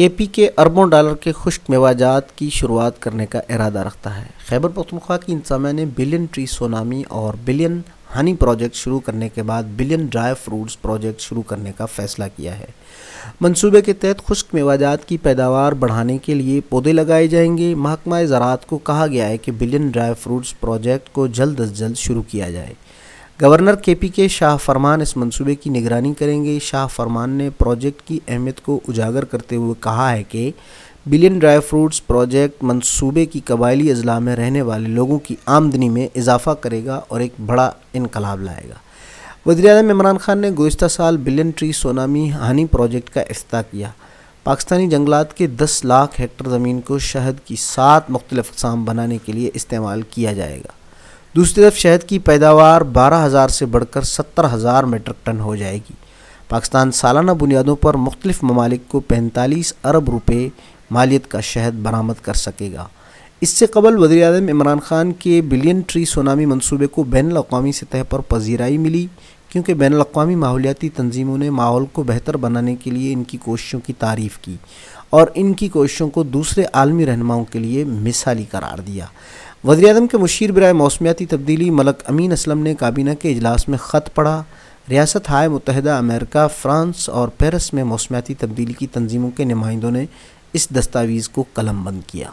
کے پی کے اربوں ڈالر کے خشک میوہ جات کی شروعات کرنے کا ارادہ رکھتا ہے۔ خیبر پختونخوا کی انتظامیہ نے بلین ٹری سونامی اور بلین ہنی پروجیکٹ شروع کرنے کے بعد بلین ڈرائی فروٹس پروجیکٹ شروع کرنے کا فیصلہ کیا ہے۔ منصوبے کے تحت خشک میوہ جات کی پیداوار بڑھانے کے لیے پودے لگائے جائیں گے۔ محکمہ زراعت کو کہا گیا ہے کہ بلین ڈرائی فروٹس پروجیکٹ کو جلد از جلد شروع کیا جائے۔ گورنر کے پی کے شاہ فرمان اس منصوبے کی نگرانی کریں گے۔ شاہ فرمان نے پروجیکٹ کی اہمیت کو اجاگر کرتے ہوئے کہا ہے کہ بلین ڈرائی فروٹس پروجیکٹ منصوبے کی قبائلی اضلاع میں رہنے والے لوگوں کی آمدنی میں اضافہ کرے گا اور ایک بڑا انقلاب لائے گا۔ وزیر اعظم عمران خان نے گزشتہ سال billion tree tsunami honey project کا افتتاح کیا۔ پاکستانی جنگلات کے دس لاکھ ہیکٹر زمین کو شہد کی سات مختلف اقسام بنانے کے لیے استعمال کیا جائے گا۔ دوسری طرف شہد کی پیداوار بارہ ہزار سے بڑھ کر ستر ہزار میٹرک ٹن ہو جائے گی۔ پاکستان سالانہ بنیادوں پر مختلف ممالک کو پینتالیس ارب روپے مالیت کا شہد برآمد کر سکے گا۔ اس سے قبل وزیر اعظم عمران خان کے بلین ٹری سونامی منصوبے کو بین الاقوامی سطح پر پذیرائی ملی، کیونکہ بین الاقوامی ماحولیاتی تنظیموں نے ماحول کو بہتر بنانے کے لیے ان کی کوششوں کی تعریف کی۔ اور ان کی کوششوں کو دوسرے عالمی رہنماؤں کے لیے مثالی قرار دیا۔ وزیر اعظم کے مشیر برائے موسمیاتی تبدیلی ملک امین اسلم نے کابینہ کے اجلاس میں خط پڑھا۔ ریاست ہائے متحدہ امریکہ، فرانس اور پیرس میں موسمیاتی تبدیلی کی تنظیموں کے نمائندوں نے اس دستاویز کو قلم بند کیا۔